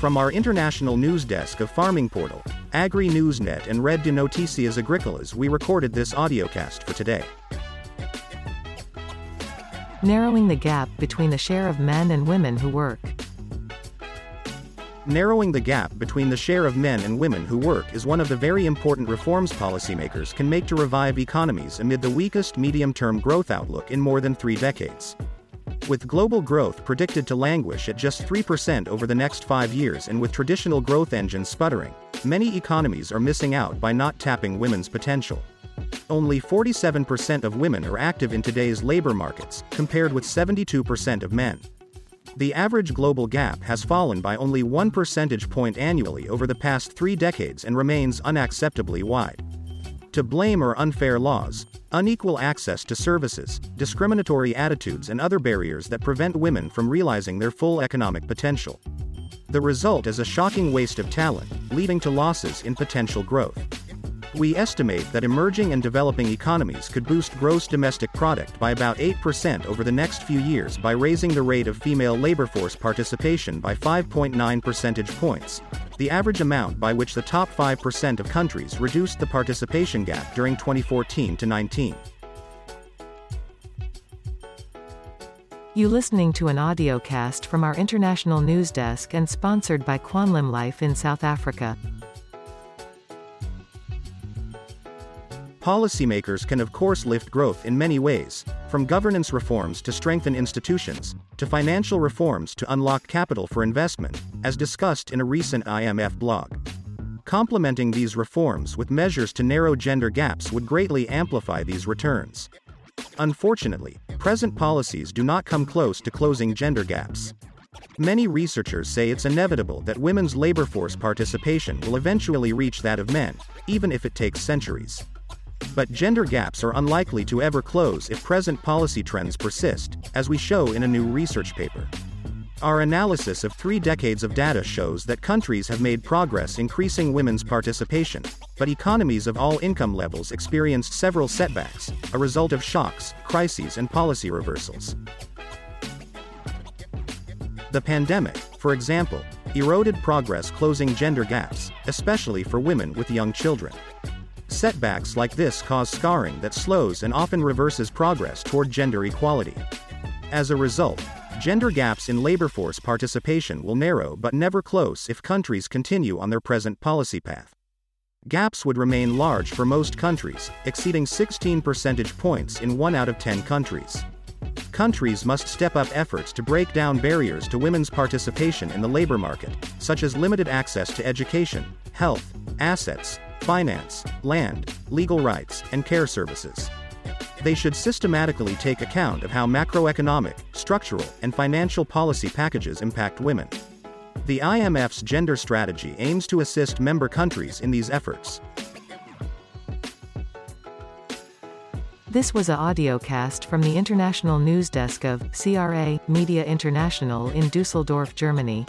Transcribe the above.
From our international news desk of Farming Portal, Agri Newsnet and Red de Noticias Agricolas we recorded this audiocast for today. Narrowing the gap between the share of men and women who work. Narrowing the gap between the share of men and women who work is one of the very important reforms policymakers can make to revive economies amid the weakest medium-term growth outlook in more than three decades. With global growth predicted to languish at just 3% over the next five years and with traditional growth engines sputtering, many economies are missing out by not tapping women's potential. Only 47% of women are active in today's labor markets, compared with 72% of men. The average global gap has fallen by only one percentage point annually over the past three decades and remains unacceptably wide. To blame are unfair laws, unequal access to services, discriminatory attitudes, and other barriers that prevent women from realizing their full economic potential. The result is a shocking waste of talent, leading to losses in potential growth. We estimate that emerging and developing economies could boost gross domestic product by about 8% over the next few years by raising the rate of female labor force participation by 5.9 percentage points, the average amount by which the top 5% of countries reduced the participation gap during 2014 to 19. You listening to an audiocast from our international news desk and sponsored by Quanlim Life in South Africa. Policymakers can of course lift growth in many ways, from governance reforms to strengthen institutions, to financial reforms to unlock capital for investment, as discussed in a recent IMF blog. Complementing these reforms with measures to narrow gender gaps would greatly amplify these returns. Unfortunately, present policies do not come close to closing gender gaps. Many researchers say it's inevitable that women's labor force participation will eventually reach that of men, even if it takes centuries. But gender gaps are unlikely to ever close if present policy trends persist, as we show in a new research paper. Our analysis of three decades of data shows that countries have made progress increasing women's participation, but economies of all income levels experienced several setbacks, a result of shocks, crises, and policy reversals. The pandemic, for example, eroded progress closing gender gaps, especially for women with young children. Setbacks like this cause scarring that slows and often reverses progress toward gender equality. As a result, gender gaps in labor force participation will narrow but never close if countries continue on their present policy path. Gaps would remain large for most countries, exceeding 16 percentage points in 1 out of 10 countries. Countries must step up efforts to break down barriers to women's participation in the labor market, such as limited access to education, health, assets, finance, land, legal rights, and care services. They should systematically take account of how macroeconomic, structural, and financial policy packages impact women. The IMF's gender strategy aims to assist member countries in these efforts. This was a audiocast from the international news desk of CRA Media International in Dusseldorf, Germany.